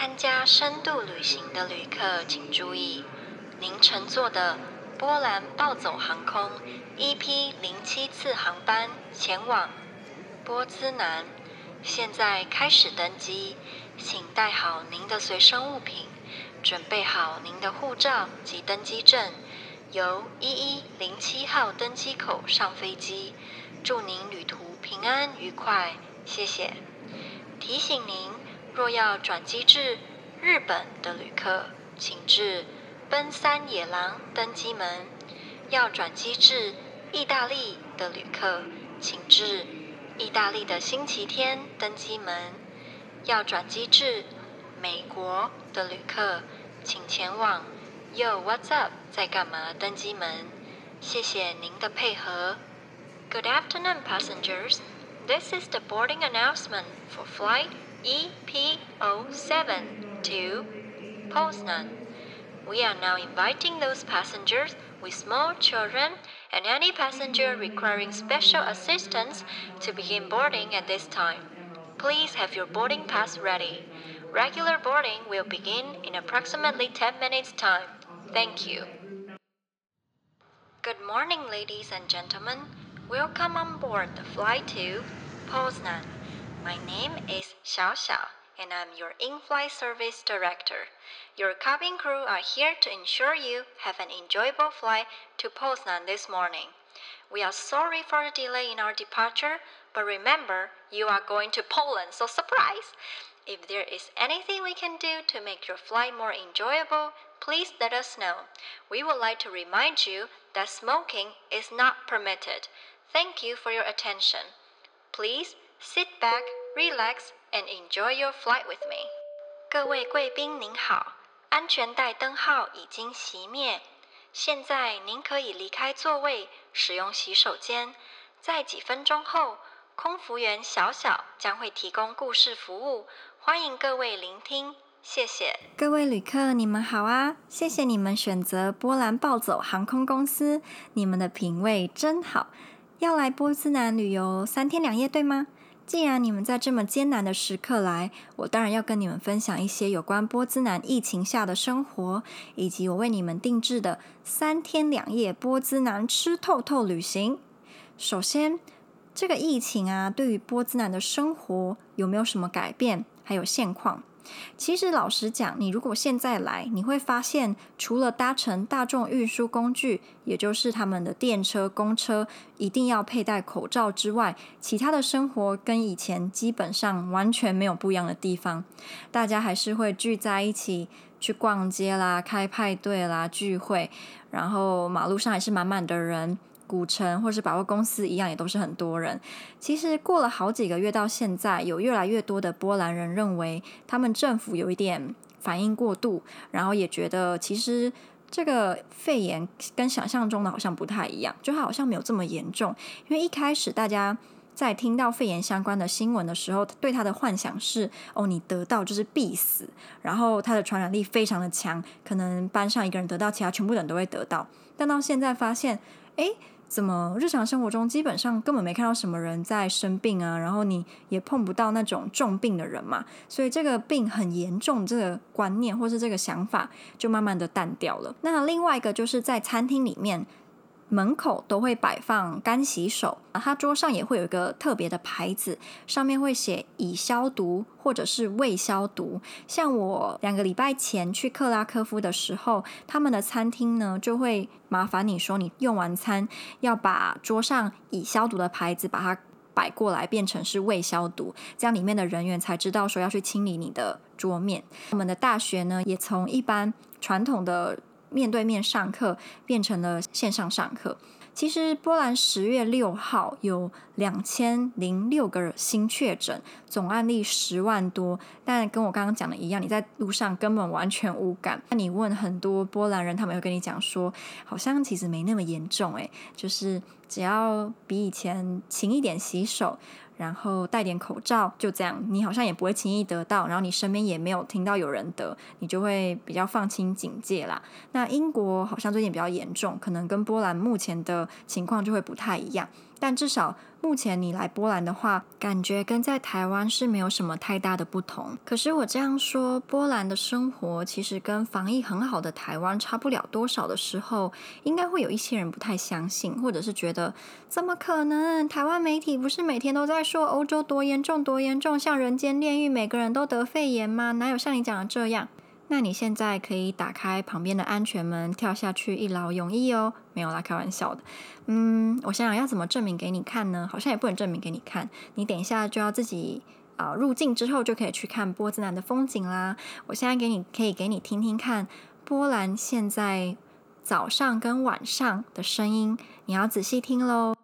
参加深度旅行的旅客请注意，您乘坐的波兰暴走航空 EP 零七次航班前往波兹南，现在开始登机，请带好您的随身物品，准备好您的护照及登机证，由一一零七号登机口上飞机。祝您旅途平安愉快，谢谢。提醒您，若要转机至日本的旅客，请至奔三野狼登机门；要转机至意大利的旅客，请至意大利的星期天登机门；要转机至美国的旅客，请前往 Yo What's Up 在干嘛登机门。谢谢您的配合。Good afternoon, passengers. This is the boarding announcement for flight EP07 to Poznan. We are now inviting those passengers with small children and any passenger requiring special assistance to begin boarding at this time. Please have your boarding pass ready. Regular boarding will begin in approximately 10 minutes time. Thank you. Good morning, ladies and gentlemen. Welcome on board the flight to Poznan. My name is Xiao Xiao, and I'm your in-flight service director. Your cabin crew are here to ensure you have an enjoyable flight to Poznan this morning. We are sorry for the delay in our departure, but remember, you are going to Poland, so surprise! If there is anything we can do to make your flight more enjoyable, please let us know. We would like to remind you that smoking is not permitted. Thank you for your attention. Please sit back, relax, and enjoy your flight with me. 各位贵宾您好，安全带灯号已经熄灭，现在您可以离开座位，使用洗手间。在几分钟后，空服员小小将会提供故事服务，欢迎各位聆听。谢谢。各位旅客，你们好啊！谢谢你们选择波兰暴走航空公司，你们的品味真好。要来波兹南旅游三天两夜，对吗？既然你们在这么艰难的时刻来，我当然要跟你们分享一些有关波兹南疫情下的生活，以及我为你们定制的三天两夜波兹南吃透透旅行。首先，这个疫情啊，对于波兹南的生活有没有什么改变？还有现况？其实，老实讲，你如果现在来，你会发现，除了搭乘大众运输工具，也就是他们的电车、公车，一定要佩戴口罩之外，其他的生活跟以前基本上完全没有不一样的地方。大家还是会聚在一起去逛街啦、开派对啦、聚会，然后马路上还是满满的人。古城或是百货公司一样，也都是很多人。其实过了好几个月到现在，有越来越多的波兰人认为，他们政府有一点反应过度，然后也觉得其实这个肺炎跟想象中的好像不太一样，就好像没有这么严重。因为一开始大家在听到肺炎相关的新闻的时候，对他的幻想是：哦，你得到就是必死，然后它的传染力非常的强，可能班上一个人得到，其他全部人都会得到。但到现在发现，诶。怎么日常生活中基本上根本没看到什么人在生病啊，然后你也碰不到那种重病的人嘛，所以这个病很严重这个观念或是这个想法就慢慢的淡掉了。那另外一个就是在餐厅里面。门口都会摆放干洗手，他桌上也会有一个特别的牌子，上面会写已消毒或者是未消毒。像我两个礼拜前去克拉科夫的时候，他们的餐厅呢就会麻烦你说，你用完餐要把桌上已消毒的牌子把它摆过来，变成是未消毒，这样里面的人员才知道说要去清理你的桌面。我们的大学呢也从一般传统的。面对面上课变成了线上上课。其实波兰十月六号有两千零六个新确诊，总案例十万多。但跟我刚刚讲的一样，你在路上根本完全无感。那你问很多波兰人，他们会跟你讲说，好像其实没那么严重，诶，就是只要比以前勤一点洗手。然后戴点口罩，就这样，你好像也不会轻易得到，然后你身边也没有听到有人得，你就会比较放轻警戒啦。那英国好像最近比较严重，可能跟波兰目前的情况就会不太一样。但至少目前你来波兰的话，感觉跟在台湾是没有什么太大的不同。可是我这样说，波兰的生活其实跟防疫很好的台湾差不了多少的时候，应该会有一些人不太相信，或者是觉得怎么可能？台湾媒体不是每天都在说欧洲多严重多严重，像人间炼狱，每个人都得肺炎吗？哪有像你讲的这样？那你现在可以打开旁边的安全门，跳下去一劳永逸哦。没有啦，开玩笑的。嗯，我想想要怎么证明给你看呢？好像也不能证明给你看。你等一下就要自己啊、入境之后就可以去看波兹南的风景啦。我现在给你可以给你听听看波兰现在早上跟晚上的声音，你要仔细听喽。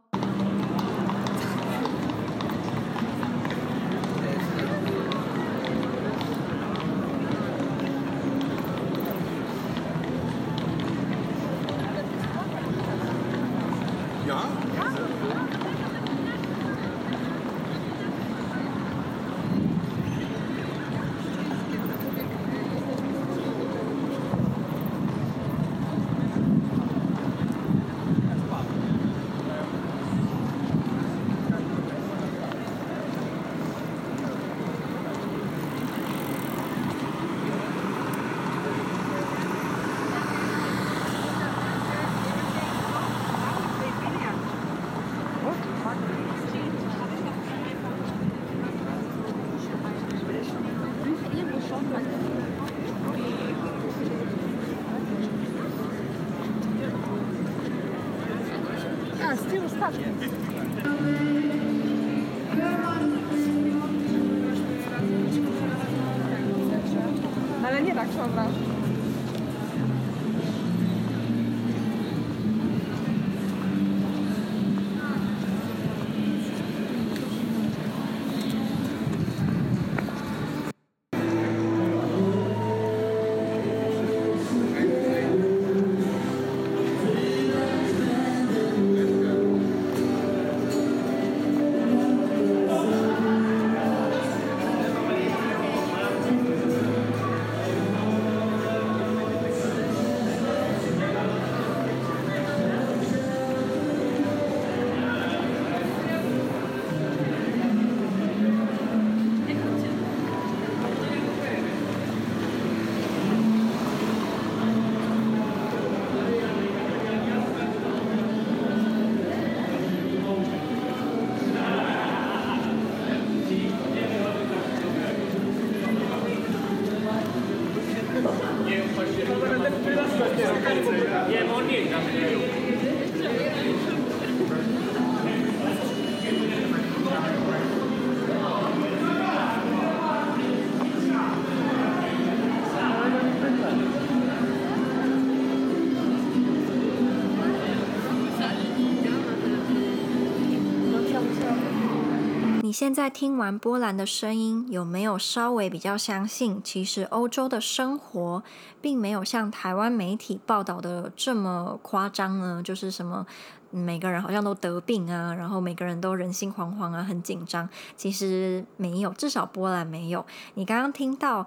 现在听完波兰的声音，有没有稍微比较相信，其实欧洲的生活并没有像台湾媒体报道的这么夸张呢？就是什么每个人好像都得病啊，然后每个人都人心惶惶啊，很紧张。其实没有，至少波兰没有。你刚刚听到。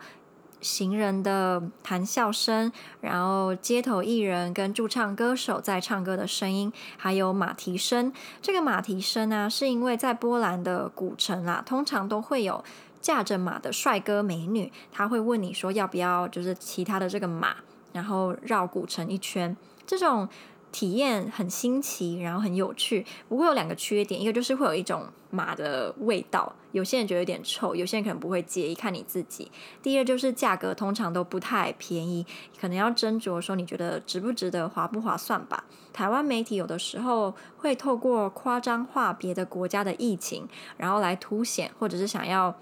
行人的谈笑声，然后街头艺人跟驻唱歌手在唱歌的声音，还有马蹄声。这个马蹄声呢，是因为在波兰的古城啊，通常都会有驾着马的帅哥美女，他会问你说要不要，就是骑他的这个马，然后绕古城一圈。这种。体验很新奇，然后很有趣，不过有两个缺点，一个就是会有一种马的味道，有些人觉得有点臭，有些人可能不会介意，看你自己。第二就是价格通常都不太便宜，可能要斟酌说你觉得值不值得，划不划算吧。台湾媒体有的时候会透过夸张化别的国家的疫情，然后来凸显或者是想要。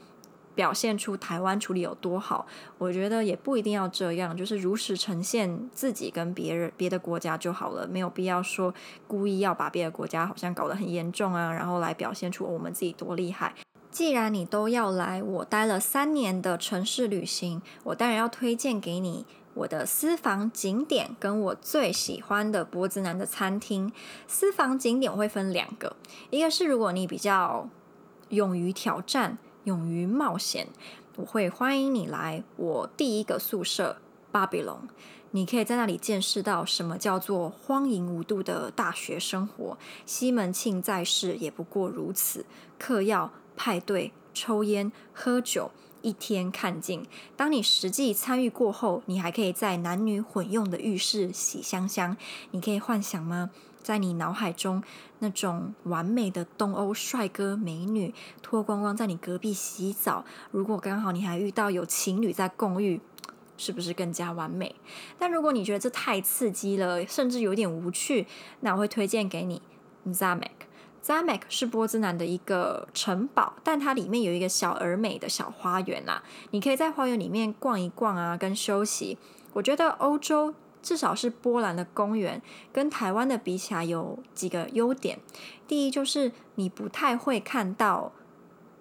表现出台湾处理有多好，我觉得也不一定要这样，就是如实呈现自己跟别人别的国家就好了，没有必要说故意要把别的国家好像搞得很严重啊，然后来表现出我们自己多厉害。既然你都要来我待了三年的城市旅行，我当然要推荐给你我的私房景点跟我最喜欢的波兹南的餐厅。私房景点我会分两个，一个是如果你比较勇于挑战。勇于冒险，我会欢迎你来我第一个宿舍巴比龙。你可以在那里见识到什么叫做荒淫无度的大学生活。西门庆在世也不过如此，嗑药、派对、抽烟、喝酒。一天看尽。当你实际参与过后，你还可以在男女混用的浴室洗香香。你可以幻想吗？在你脑海中，那种完美的东欧帅哥美女脱光光在你隔壁洗澡。如果刚好你还遇到有情侣在共浴，是不是更加完美？但如果你觉得这太刺激了，甚至有点无趣，那我会推荐给你 Zamek。Zamek 是波兹南的一个城堡，但它里面有一个小而美的小花园啦。你可以在花园里面逛一逛啊，跟休息。我觉得欧洲至少是波兰的公园，跟台湾的比起来有几个优点。第一就是你不太会看到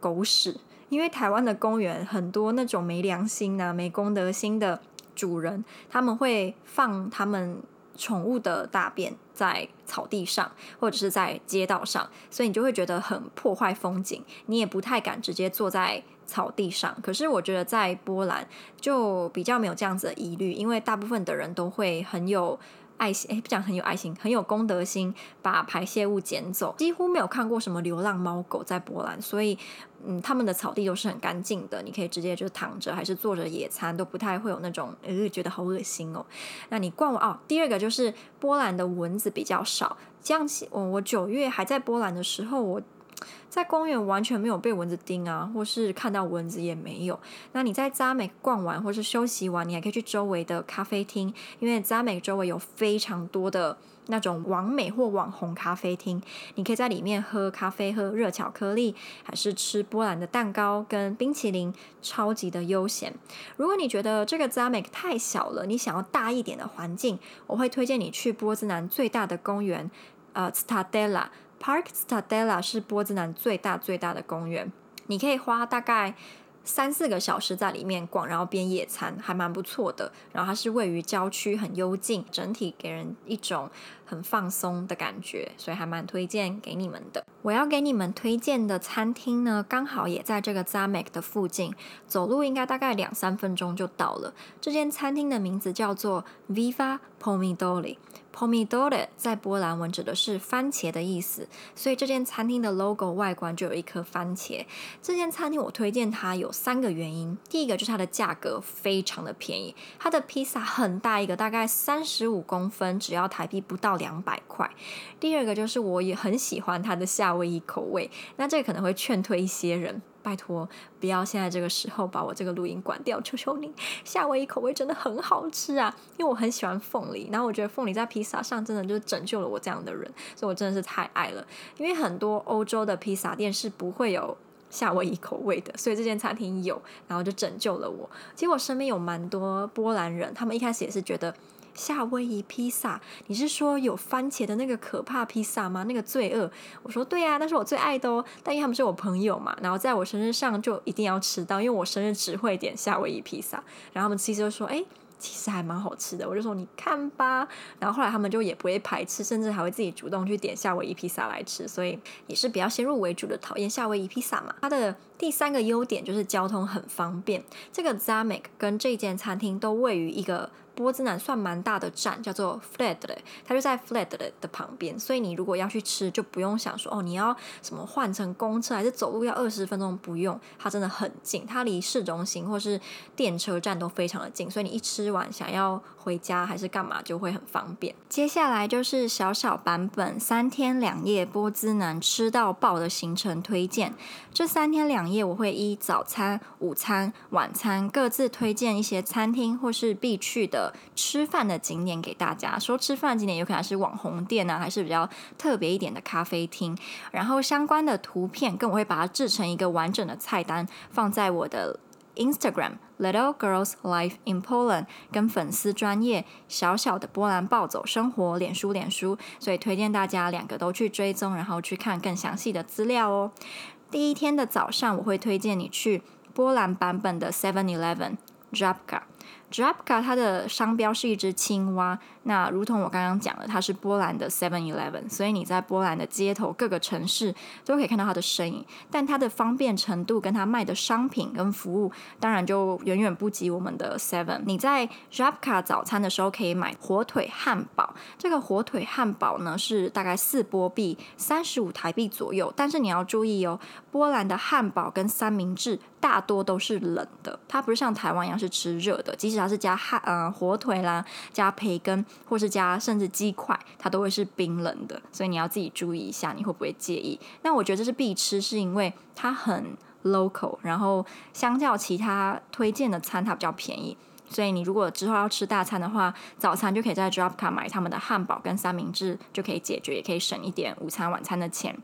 狗屎，因为台湾的公园很多那种没良心啊、没公德心的主人，他们会放他们。宠物的大便在草地上，或者是在街道上，所以你就会觉得很破坏风景，你也不太敢直接坐在草地上。可是我觉得在波兰就比较没有这样子的疑虑，因为大部分的人都会很有。爱心哎，不讲很有爱心，很有公德心，把排泄物捡走，几乎没有看过什么流浪猫狗在波兰，所以嗯，他们的草地都是很干净的，你可以直接就躺着还是坐着野餐，都不太会有那种呃觉得好恶心哦。那你逛完哦，第二个就是波兰的蚊子比较少，这样起我我九月还在波兰的时候我。在公园完全没有被蚊子叮啊，或是看到蚊子也没有。那你在扎美逛完或是休息完，你还可以去周围的咖啡厅，因为扎美周围有非常多的那种网美或网红咖啡厅，你可以在里面喝咖啡、喝热巧克力，还是吃波兰的蛋糕跟冰淇淋，超级的悠闲。如果你觉得这个 Zamek 太小了，你想要大一点的环境，我会推荐你去波兹南最大的公园，呃，Stadella。Park Stadella 是波兹南最大最大的公园，你可以花大概三四个小时在里面逛，然后边野餐，还蛮不错的。然后它是位于郊区，很幽静，整体给人一种很放松的感觉，所以还蛮推荐给你们的。我要给你们推荐的餐厅呢，刚好也在这个 Zamek 的附近，走路应该大概两三分钟就到了。这间餐厅的名字叫做 Viva Pomidori。Pomidore 在波兰文指的是番茄的意思，所以这间餐厅的 logo 外观就有一颗番茄。这间餐厅我推荐它有三个原因，第一个就是它的价格非常的便宜，它的披萨很大一个，大概三十五公分，只要台币不到两百块。第二个就是我也很喜欢它的夏威夷口味，那这可能会劝退一些人。拜托，不要现在这个时候把我这个录音关掉，求求你！夏威夷口味真的很好吃啊，因为我很喜欢凤梨，然后我觉得凤梨在披萨上真的就是拯救了我这样的人，所以我真的是太爱了。因为很多欧洲的披萨店是不会有夏威夷口味的，所以这间餐厅有，然后就拯救了我。其实我身边有蛮多波兰人，他们一开始也是觉得。夏威夷披萨，你是说有番茄的那个可怕披萨吗？那个罪恶？我说对啊，那是我最爱的哦。但因为他们是我朋友嘛，然后在我生日上就一定要吃到，因为我生日只会点夏威夷披萨。然后他们其实就说，哎，其实还蛮好吃的。我就说你看吧。然后后来他们就也不会排斥，甚至还会自己主动去点夏威夷披萨来吃。所以也是比较先入为主的讨厌夏威夷披萨嘛。它的第三个优点就是交通很方便。这个 Zamek 跟这间餐厅都位于一个。波兹南算蛮大的站，叫做 Fledle，它就在 Fledle 的旁边，所以你如果要去吃，就不用想说哦，你要什么换乘公车还是走路要二十分钟，不用，它真的很近，它离市中心或是电车站都非常的近，所以你一吃完想要回家还是干嘛就会很方便。接下来就是小小版本三天两夜波兹南吃到爆的行程推荐，这三天两行业我会依早餐、午餐、晚餐各自推荐一些餐厅或是必去的。吃饭的景点给大家，说吃饭景点有可能是网红店呢、啊，还是比较特别一点的咖啡厅。然后相关的图片，更我会把它制成一个完整的菜单，放在我的 Instagram Little Girls Life in Poland，跟粉丝专业小小的波兰暴走生活脸书脸书，所以推荐大家两个都去追踪，然后去看更详细的资料哦。第一天的早上，我会推荐你去波兰版本的 Seven Eleven Żabka。Jabka 它的商标是一只青蛙，那如同我刚刚讲的，它是波兰的 Seven Eleven，所以你在波兰的街头各个城市都可以看到它的身影。但它的方便程度跟它卖的商品跟服务，当然就远远不及我们的 Seven。你在 Jabka 早餐的时候可以买火腿汉堡，这个火腿汉堡呢是大概四波币，三十五台币左右。但是你要注意哦，波兰的汉堡跟三明治大多都是冷的，它不是像台湾一样是吃热的，即使它是加汉呃火腿啦，加培根，或是加甚至鸡块，它都会是冰冷的，所以你要自己注意一下，你会不会介意？那我觉得这是必吃，是因为它很 local，然后相较其他推荐的餐，它比较便宜。所以你如果之后要吃大餐的话，早餐就可以在 Żabka 买他们的汉堡跟三明治，就可以解决，也可以省一点午餐晚餐的钱。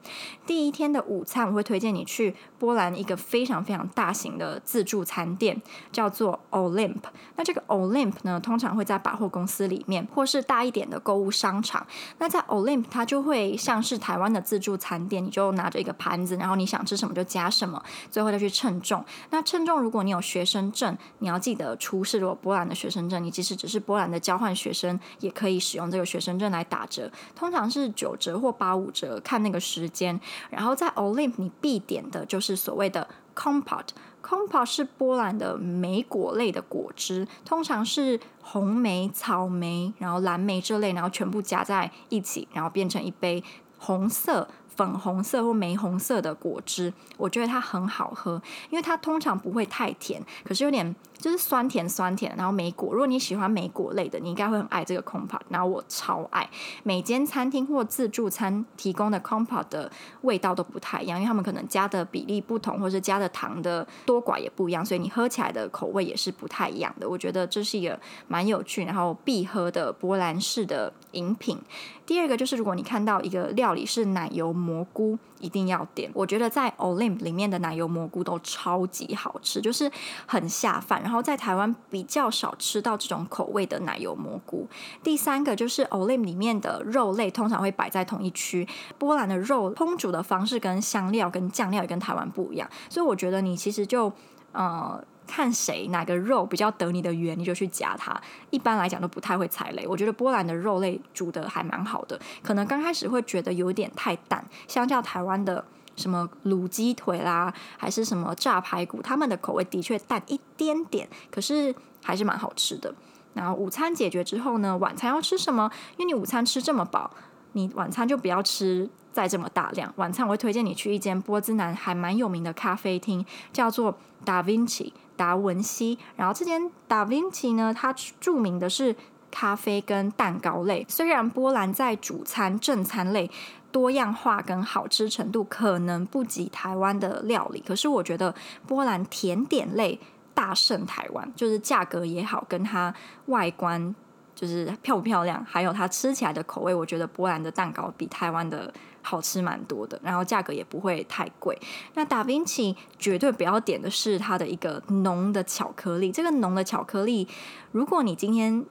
第一天的午餐，我会推荐你去波兰一个非常非常大型的自助餐店，叫做 Olimp。那这个 Olimp 呢，通常会在百货公司里面，或是大一点的购物商场。那在 Olimp，它就会像是台湾的自助餐店，你就拿着一个盘子，然后你想吃什么就加什么，最后再去称重。那称重，如果你有学生证，你要记得出示。如果波兰的学生证，你即使只是波兰的交换学生，也可以使用这个学生证来打折，通常是九折或八五折，看那个时间。然后在 Olimp 你必点的就是所谓的 compot，compot 是波兰的莓果类的果汁，通常是红莓、草莓，然后蓝莓这类，然后全部加在一起，然后变成一杯红色。粉红色或玫红色的果汁，我觉得它很好喝，因为它通常不会太甜，可是有点就是酸甜酸甜。然后莓果，如果你喜欢莓果类的，你应该会很爱这个 compot。然后我超爱，每间餐厅或自助餐提供的 compot 的味道都不太一样，因为他们可能加的比例不同，或是加的糖的多寡也不一样，所以你喝起来的口味也是不太一样的。我觉得这是一个蛮有趣，然后必喝的波兰式的饮品。第二个就是，如果你看到一个料理是奶油蘑菇，一定要点。我觉得在 Olimp 里面的奶油蘑菇都超级好吃，就是很下饭。然后在台湾比较少吃到这种口味的奶油蘑菇。第三个就是 Olim 里面的肉类通常会摆在同一区。波兰的肉烹煮的方式跟香料跟酱料也跟台湾不一样，所以我觉得你其实就呃。看谁哪个肉比较得你的缘，你就去夹它。一般来讲都不太会踩雷。我觉得波兰的肉类煮得还蛮好的，可能刚开始会觉得有点太淡，相较台湾的什么卤鸡腿啦，还是什么炸排骨，他们的口味的确淡一点点，可是还是蛮好吃的。然后午餐解决之后呢，晚餐要吃什么？因为你午餐吃这么饱，你晚餐就不要吃再这么大量。晚餐我会推荐你去一间波兹南还蛮有名的咖啡厅，叫做 Da Vinci。达文西，然后这间达文西呢，它著名的是咖啡跟蛋糕类。虽然波兰在主餐、正餐类多样化跟好吃程度可能不及台湾的料理，可是我觉得波兰甜点类大胜台湾，就是价格也好，跟它外观就是漂不漂亮，还有它吃起来的口味，我觉得波兰的蛋糕比台湾的。好吃蛮多的，然后价格也不会太贵。那达文西绝对不要点的是它的一个浓的巧克力。这个浓的巧克力，如果你今天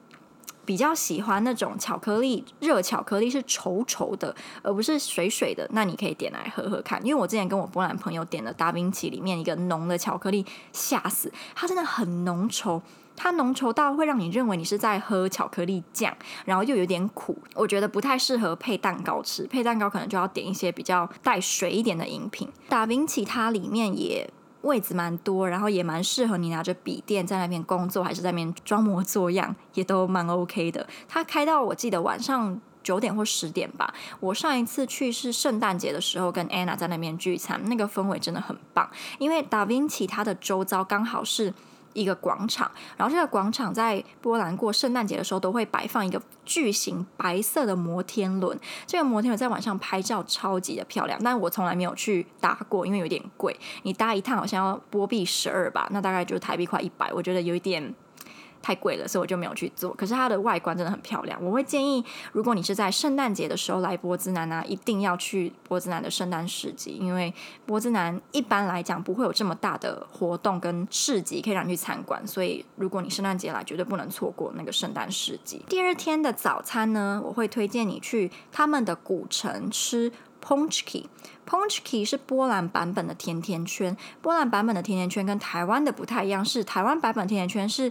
比较喜欢那种巧克力，热巧克力是稠稠的，而不是水水的，那你可以点来喝喝看。因为我之前跟我波兰朋友点了达文西里面一个浓的巧克力，吓死，它真的很浓稠。它浓稠到会让你认为你是在喝巧克力酱，然后又有点苦，我觉得不太适合配蛋糕吃。配蛋糕可能就要点一些比较带水一点的饮品。达文西它里面也位子蛮多，然后也蛮适合你拿着笔电在那边工作，还是在那边装模作样，也都蛮 OK 的。它开到我记得晚上九点或十点吧。我上一次去是圣诞节的时候，跟 Anna 在那边聚餐，那个氛围真的很棒。因为达芬奇他的周遭刚好是。一个广场，然后这个广场在波兰过圣诞节的时候都会摆放一个巨型白色的摩天轮。这个摩天轮在晚上拍照超级的漂亮，但我从来没有去搭过，因为有点贵。你搭一趟好像要波币十二吧，那大概就是台币快一百，我觉得有一点。太贵了，所以我就没有去做。可是它的外观真的很漂亮，我会建议，如果你是在圣诞节的时候来波兹南呢、啊，一定要去波兹南的圣诞市集，因为波兹南一般来讲不会有这么大的活动跟市集可以让你去参观，所以如果你圣诞节来，绝对不能错过那个圣诞市集。第二天的早餐呢，我会推荐你去他们的古城吃 punchki。punchki 是波兰版本的甜甜圈，波兰版本的甜甜圈跟台湾的不太一样，是台湾版本甜甜圈是。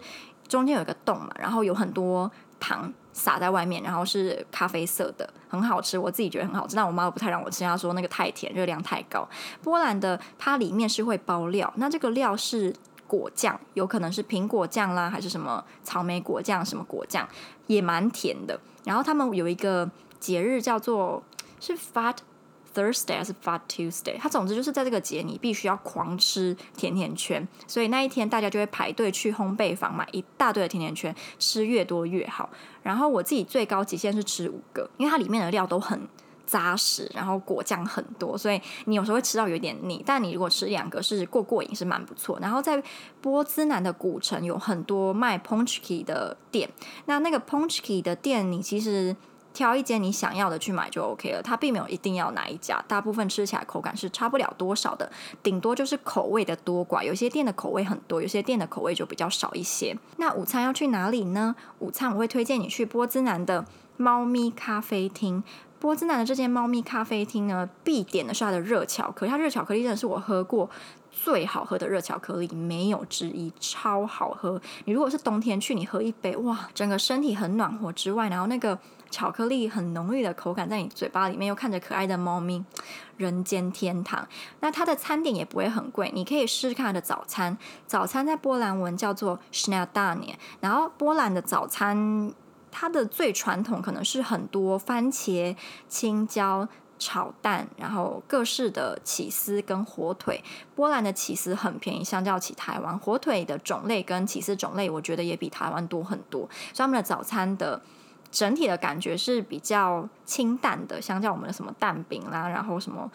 中间有一个洞嘛，然后有很多糖撒在外面，然后是咖啡色的，很好吃，我自己觉得很好吃，但我妈都不太让我吃，她说那个太甜，热量太高。波兰的它里面是会包料，那这个料是果酱，有可能是苹果酱啦，还是什么草莓果酱，什么果酱，也蛮甜的。然后他们有一个节日叫做是 Fat Thursday 还是 Fat Tuesday，它总之就是在这个节你必须要狂吃甜甜圈，所以那一天大家就会排队去烘焙坊买一大堆的甜甜圈，吃越多越好。然后我自己最高极限是吃五个，因为它里面的料都很扎实，然后果酱很多，所以你有时候会吃到有点腻。但你如果吃两个是过过瘾，是蛮不错。然后在波兹南的古城有很多卖 Ponchki 的店，那那个 Ponchki 的店你其实。挑一间你想要的去买就 OK 了，它并没有一定要哪一家，大部分吃起来口感是差不了多少的，顶多就是口味的多寡，有些店的口味很多，有些店的口味就比较少一些。那午餐要去哪里呢？午餐我会推荐你去波兹南的猫咪咖啡厅。波兹南的这间猫咪咖啡厅呢，必点的是它的热巧克力，它热巧克力真的是我喝过最好喝的热巧克力，没有之一，超好喝。你如果是冬天去，你喝一杯，哇，整个身体很暖和之外，然后那个。巧克力很浓郁的口感在你嘴巴里面，又看着可爱的猫咪，人间天堂。那它的餐点也不会很贵，你可以试试看它的早餐。早餐在波兰文叫做 śniadanie，然后波兰的早餐它的最传统可能是很多番茄、青椒炒蛋，然后各式的起司跟火腿。波兰的起司很便宜，相较起台湾，火腿的种类跟起司种类，我觉得也比台湾多很多。所以他们的早餐的。整体的感觉是比较清淡的，相较我们的什么蛋饼啦，然后什么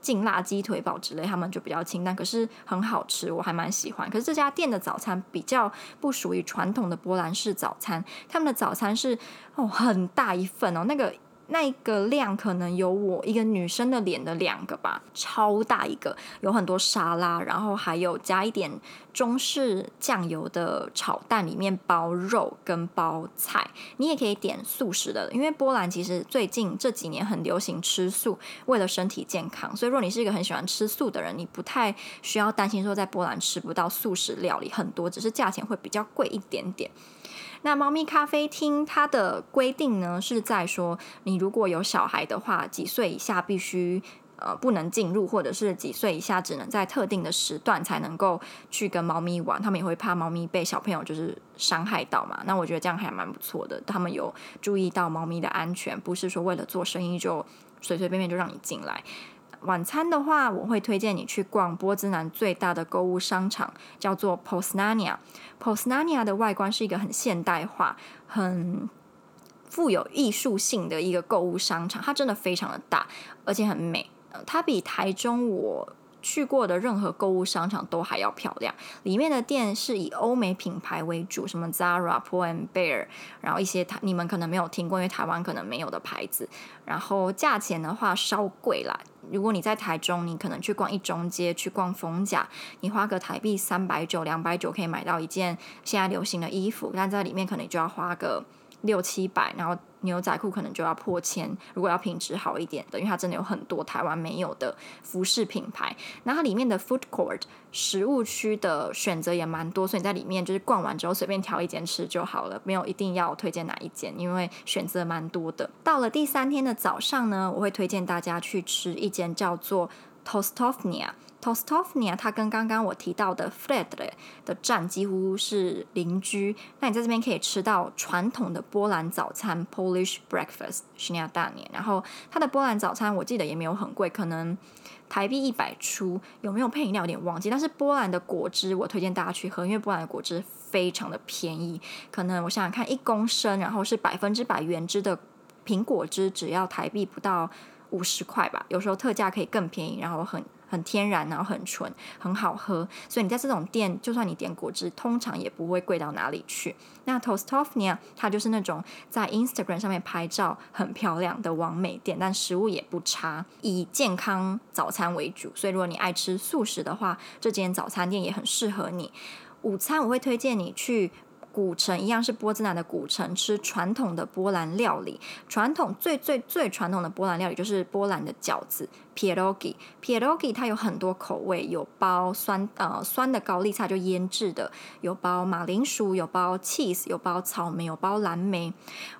劲辣鸡腿堡之类，他们就比较清淡，可是很好吃，我还蛮喜欢。可是这家店的早餐比较不属于传统的波兰式早餐，他们的早餐是哦很大一份哦，那个。那个量可能有我一个女生的脸的两个吧，超大一个，有很多沙拉，然后还有加一点中式酱油的炒蛋，里面包肉跟包菜。你也可以点素食的，因为波兰其实最近这几年很流行吃素，为了身体健康。所以如果你是一个很喜欢吃素的人，你不太需要担心说在波兰吃不到素食料理，很多只是价钱会比较贵一点点。那猫咪咖啡厅它的规定呢，是在说，你如果有小孩的话，几岁以下必须呃不能进入，或者是几岁以下只能在特定的时段才能够去跟猫咪玩。他们也会怕猫咪被小朋友就是伤害到嘛。那我觉得这样还蛮不错的，他们有注意到猫咪的安全，不是说为了做生意就随随便便就让你进来。晚餐的话，我会推荐你去逛波兹南最大的购物商场，叫做 Posnania。Posnania 的外观是一个很现代化、很富有艺术性的一个购物商场，它真的非常的大，而且很美。它比台中我去过的任何购物商场都还要漂亮，里面的店是以欧美品牌为主，什么 Zara、Pull&Bear，然后一些台你们可能没有听过，因为台湾可能没有的牌子。然后价钱的话稍贵啦，如果你在台中，你可能去逛一中街，去逛逢甲，你花个台币三百九、两百九可以买到一件现在流行的衣服，但在里面可能就要花个六七百，然后。牛仔裤可能就要破千，如果要品质好一点的，因为它真的有很多台湾没有的服饰品牌。那它里面的 food court 食物区的选择也蛮多，所以你在里面就是逛完之后随便挑一间吃就好了，没有一定要推荐哪一间，因为选择蛮多的。到了第三天的早上呢，我会推荐大家去吃一间叫做 Tostownia。Tostownia 它跟刚刚我提到的 Fredre 的站几乎是邻居。那你在这边可以吃到传统的波兰早餐 Polish breakfast śniadanie。然后它的波兰早餐我记得也没有很贵，可能台币一百出。有没有配饮料有点忘记。但是波兰的果汁我推荐大家去喝，因为波兰的果汁非常的便宜。可能我想想看，一公升然后是百分之百原汁的苹果汁，只要台币不到五十块吧。有时候特价可以更便宜，然后很。很天然，然后很纯，很好喝，所以你在这种店，就算你点果汁，通常也不会贵到哪里去。那 t o s t o f n i a 它就是那种在 Instagram 上面拍照很漂亮的完美店，但食物也不差，以健康早餐为主。所以如果你爱吃素食的话，这间早餐店也很适合你。午餐我会推荐你去古城一样是波兹南的古城，吃传统的波兰料理。传统最最最传统的波兰料理就是波兰的饺子。Pierogi pierogi 它有很多口味，有包酸呃酸的高丽菜就腌制的，有包马铃薯，有包 cheese，有包草莓，有包蓝莓。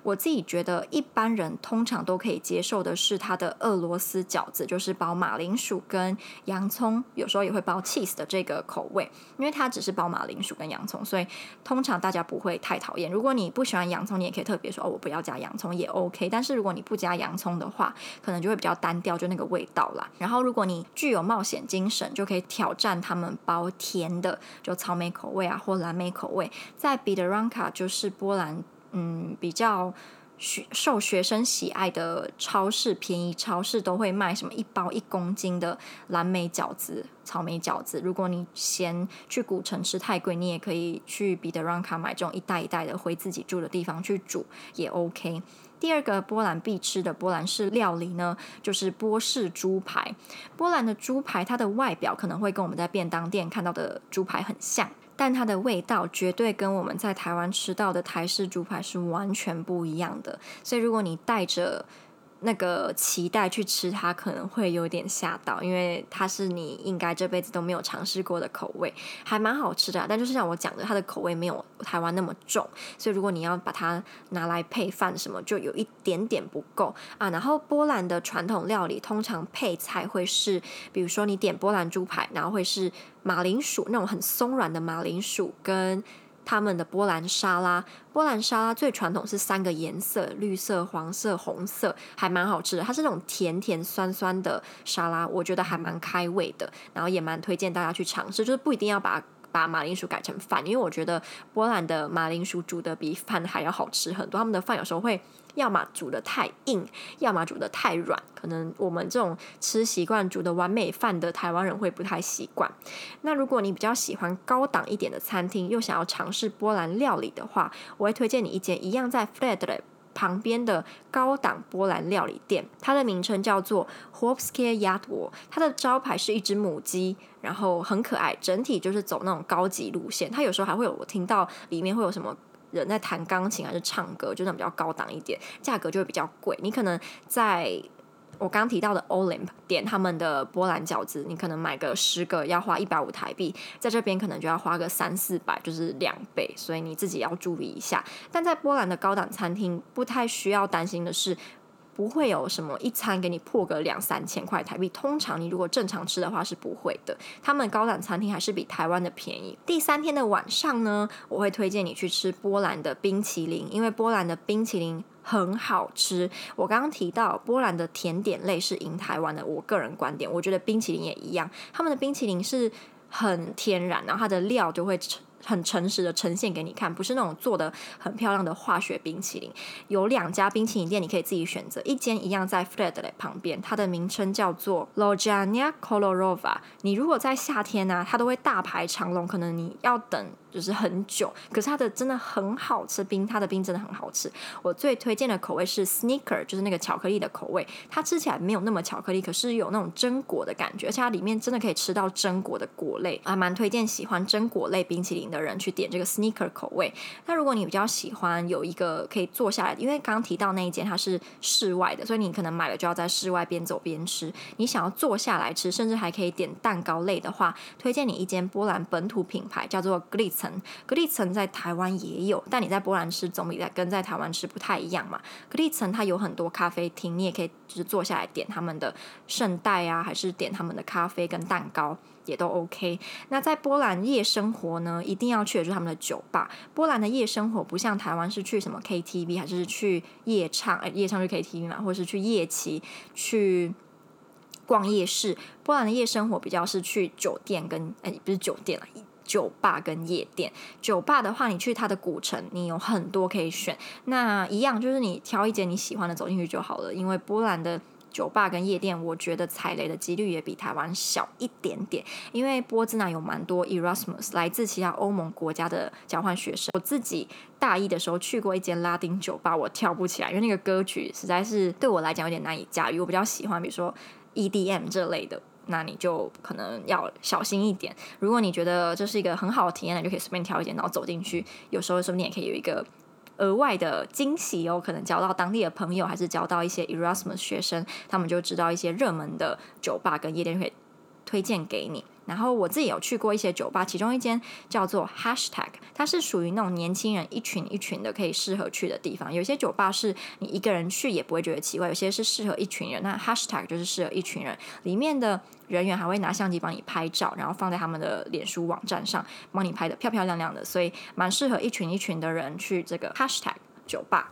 我自己觉得一般人通常都可以接受的是它的俄罗斯饺子，就是包马铃薯跟洋葱，有时候也会包 cheese 的这个口味，因为它只是包马铃薯跟洋葱，所以通常大家不会太讨厌。如果你不喜欢洋葱，你也可以特别说哦，我不要加洋葱也 OK。但是如果你不加洋葱的话，可能就会比较单调，就那个味道。然后，如果你具有冒险精神，就可以挑战他们包甜的，就草莓口味啊，或蓝莓口味。在 Biedronka 就是波兰，嗯，比较受学生喜爱的超市，便宜超市都会卖什么一包一公斤的蓝莓饺子、草莓饺子。如果你嫌去古城吃太贵，你也可以去 Biedronka 买这种一袋一袋的，回自己住的地方去煮也 OK。第二个波兰必吃的波兰式料理呢，就是波士猪排。波兰的猪排，它的外表可能会跟我们在便当店看到的猪排很像，但它的味道绝对跟我们在台湾吃到的台式猪排是完全不一样的。所以如果你带着那个期待去吃它，可能会有点吓到，因为它是你应该这辈子都没有尝试过的口味，还蛮好吃的。但就是像我讲的，它的口味没有台湾那么重，所以如果你要把它拿来配饭什么，就有一点点不够啊。然后波兰的传统料理通常配菜会是，比如说你点波兰猪排，然后会是马铃薯那种很松软的马铃薯跟。他们的波兰沙拉，波兰沙拉最传统是三个颜色：绿色、黄色、红色，还蛮好吃的。它是那种甜甜酸酸的沙拉，我觉得还蛮开胃的，然后也蛮推荐大家去尝试。就是不一定要把把马铃薯改成饭，因为我觉得波兰的马铃薯煮的比饭还要好吃很多。他们的饭有时候会。要么煮得太硬，要么煮得太软，可能我们这种吃习惯煮的完美饭的台湾人会不太习惯。那如果你比较喜欢高档一点的餐厅，又想要尝试波兰料理的话，我会推荐你一间一样在 Frederick 旁边的高档波兰料理店，它的名称叫做 Chłopskie Jadło，它的招牌是一只母鸡，然后很可爱，整体就是走那种高级路线。它有时候还会有我听到里面会有什么。人在弹钢琴还是唱歌，就算比较高档一点，价格就会比较贵。你可能在我刚提到的 Olymp 点他们的波兰饺子，你可能买个十个要花一百五台币，在这边可能就要花个三四百，就是两倍，所以你自己要注意一下。但在波兰的高档餐厅，不太需要担心的是。不会有什么一餐给你破个两三千块台币，通常你如果正常吃的话是不会的。他们高档餐厅还是比台湾的便宜。第三天的晚上呢，我会推荐你去吃波兰的冰淇淋，因为波兰的冰淇淋很好吃。我刚刚提到波兰的甜点类是赢台湾的，我个人观点，我觉得冰淇淋也一样。他们的冰淇淋是很天然，然后它的料就会。很诚实的呈现给你看，不是那种做的很漂亮的化学冰淇淋。有两家冰淇淋店，你可以自己选择。一间一样在 Fredley 旁边，它的名称叫做 Lodzania Colorova。你如果在夏天呢、它都会大排长龙，可能你要等。就是很久，可是它的真的很好吃，冰它的冰真的很好吃。我最推荐的口味是 Sneaker，就是那个巧克力的口味。它吃起来没有那么巧克力，可是有那种榛果的感觉，而且它里面真的可以吃到榛果的果类，还蛮推荐喜欢榛果类冰淇淋的人去点这个 Sneaker 口味。那如果你比较喜欢有一个可以坐下来，因为刚刚提到那一间它是室外的，所以你可能买了就要在室外边走边吃。你想要坐下来吃，甚至还可以点蛋糕类的话，推荐你一间波兰本土品牌叫做 Glitz。层格利岑在台湾也有，但你在波兰吃总比在跟在台湾吃不太一样嘛。格利岑它有很多咖啡厅，你也可以就是坐下来点他们的圣代啊，还是点他们的咖啡跟蛋糕也都 OK。那在波兰夜生活呢，一定要去的就是他们的酒吧。波兰的夜生活不像台湾是去什么 KTV，还是去夜唱，哎，夜唱去 KTV 嘛，或是去夜骑去。逛夜市，波兰的夜生活比较是去酒店跟哎，不是酒店了，酒吧跟夜店。酒吧的话，你去它的古城，你有很多可以选。那一样就是你挑一间你喜欢的走进去就好了。因为波兰的酒吧跟夜店，我觉得踩雷的几率也比台湾小一点点。因为波兹南有蛮多 Erasmus 来自其他欧盟国家的交换学生。我自己大一的时候去过一间拉丁酒吧，我跳不起来，因为那个歌曲实在是对我来讲有点难以驾驭。我比较喜欢，比如说。EDM 这类的，那你就可能要小心一点。如果你觉得这是一个很好的体验，你就可以随便挑一间，然后走进去。有时候说不定也可以有一个额外的惊喜哦，可能交到当地的朋友，还是交到一些 Erasmus 学生，他们就知道一些热门的酒吧跟夜店，可以推荐给你。然后我自己有去过一些酒吧，其中一间叫做 Hashtag，它是属于那种年轻人一群一群的可以适合去的地方。有些酒吧是你一个人去也不会觉得奇怪，有些是适合一群人。那 Hashtag 就是适合一群人，里面的人员还会拿相机帮你拍照，然后放在他们的脸书网站上，帮你拍的漂漂亮亮的，所以蛮适合一群一群的人去这个 Hashtag 酒吧。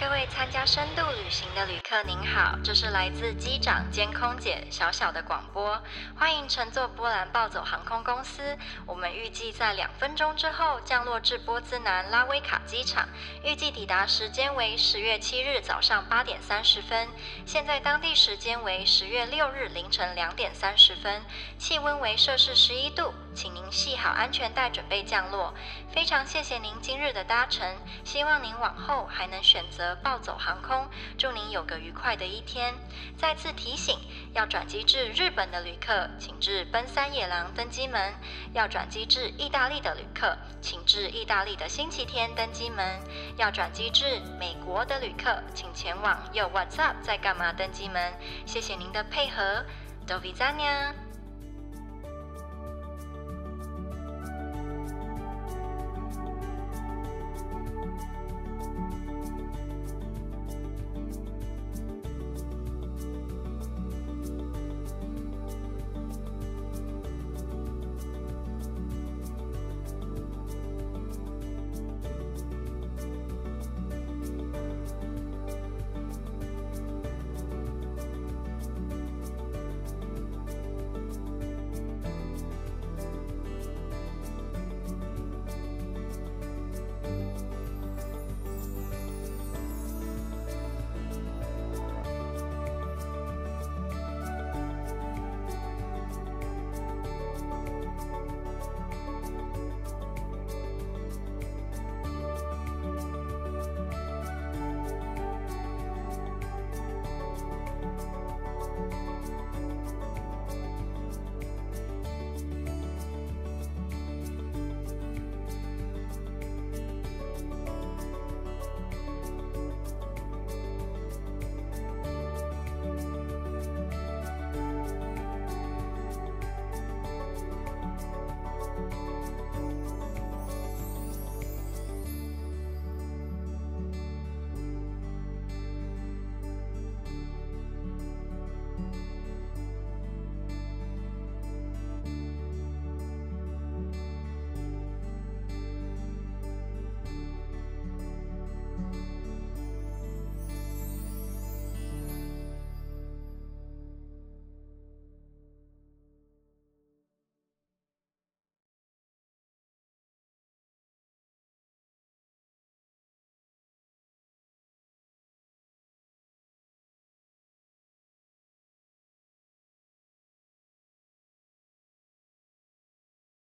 各位参加深度旅行的旅客，您好，这是来自机长兼空姐小小的广播，欢迎乘坐波兰暴走航空公司。我们预计在两分钟之后降落至波兹南拉威卡机场，预计抵达时间为十月七日早上八点三十分。现在当地时间为十月六日凌晨两点三十分，气温为摄氏十一度，请您系好安全带，准备降落。非常谢谢您今日的搭乘，希望您往后还能选择。暴走航空，祝您有个愉快的一天。再次提醒，要转机至日本的旅客，请至奔三野狼登机门；要转机至意大利的旅客，请至意大利的星期天登机门；要转机至美国的旅客，请前往 Yo What's Up 在干嘛登机门。谢谢您的配合，Dovizania